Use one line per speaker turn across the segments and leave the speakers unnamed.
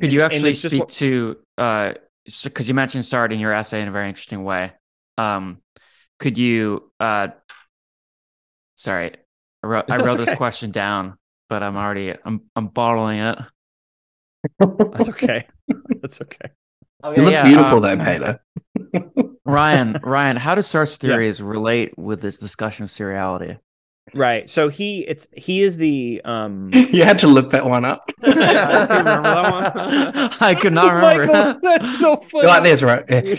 Could you
And- and
actually
it's just
speak
what-
to uh because you mentioned Sartre in your essay in a very interesting way. Um could you uh sorry, I wrote I
That's
wrote this question down, but I'm already I'm I'm bottling it.
That's okay. That's okay.
You look
Yeah,
beautiful
um,
though, Peter.
Ryan, Ryan, how does Sartre's
Yeah.
theories relate with this discussion of seriality?
Right. So he it's he is the um
you had to look that one up.
I can remember that one.
I could not remember.
Michael, that's so funny.
Like this, right? Yeah.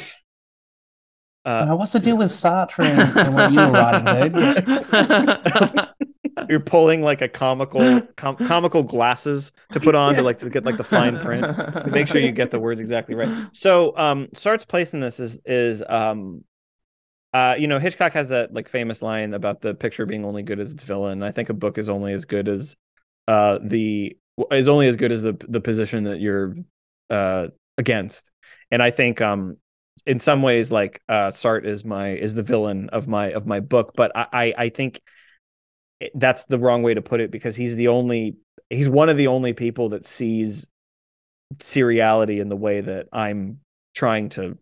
Uh,
what's the deal with Sartre and, and what you were writing, dude?
you're pulling like a comical com- comical glasses to put on to like to get like the fine print. to make sure you get the words exactly right. So, um, Sartre's place in this is is um, uh, you know, Hitchcock has that like famous line about the picture being only good as its villain. I think a book is only as good as uh the is only as good as the the position that you're uh against. And I think um in some ways like uh Sartre is my is the villain of my of my book, but I I, I think that's the wrong way to put it because he's the only he's one of the only people that sees seriality in the way that I'm trying to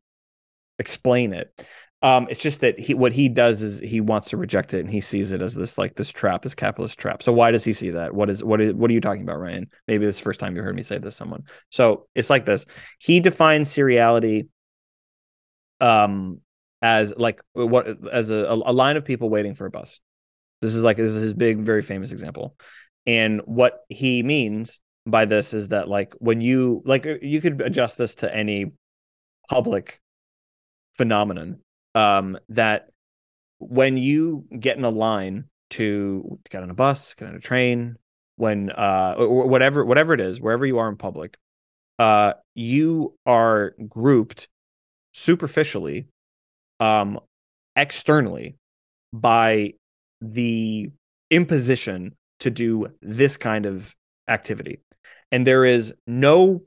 explain it. Um, it's just that he what he does is he wants to reject it and he sees it as this like this trap, this capitalist trap. So why does he see that? What is what is what are you talking about, Ryan? Maybe this is the first time you heard me say this someone. So it's like this. He defines seriality um as like what as a, a line of people waiting for a bus. This is like this is his big, very famous example. And what he means by this is that like when you like you could adjust this to any public phenomenon um that when you get in a line to get on a bus get on a train when uh or whatever whatever it is wherever you are in public uh you are grouped superficially um externally by the imposition to do this kind of activity. And there is no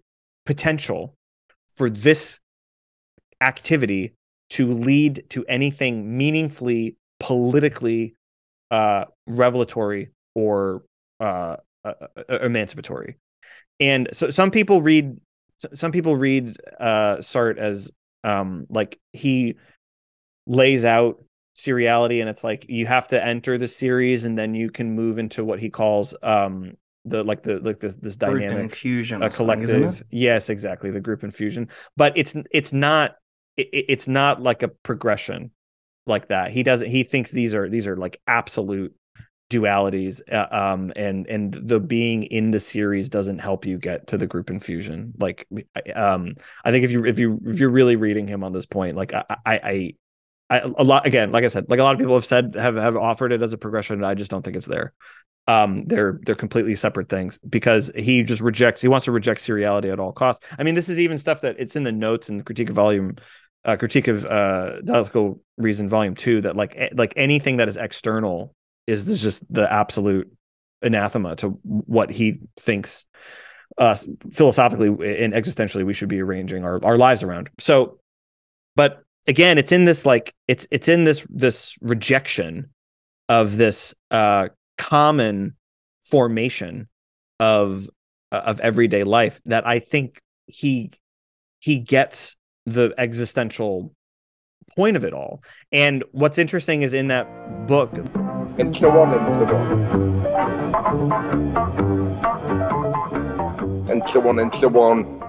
potential for this activity to lead to anything meaningfully politically uh, revelatory or uh, uh, uh, emancipatory. And so some people read some people read uh, Sartre as um, like he lays out seriality and it's like you have to enter the series and then you can move into what he calls um the like the like this this dynamic
infusion,
a
or something, isn't it?
collective yes exactly the group in fusion but it's it's not it, it's not like a progression like that he doesn't he thinks these are these are like absolute dualities uh, um and and the being in the series doesn't help you get to the group in fusion like um i think if you if you if you're really reading him on this point like i i i I, a lot again, like I said, like a lot of people have said have have offered it as a progression. I just don't think it's there. Um, they're they're completely separate things because he just rejects. He wants to reject seriality at all costs. I mean, this is even stuff that it's in the notes and critique of volume, uh, critique of uh, dialectical reason volume two. That like like anything that is external is this just the absolute anathema to what he thinks uh, philosophically and existentially we should be arranging our, our lives around. So, but again, it's in this like it's it's in this this rejection of this uh, common formation of uh, of everyday life that I think he he gets the existential point of it all. And what's interesting is in that book,
and so on and so on. And so on and so on.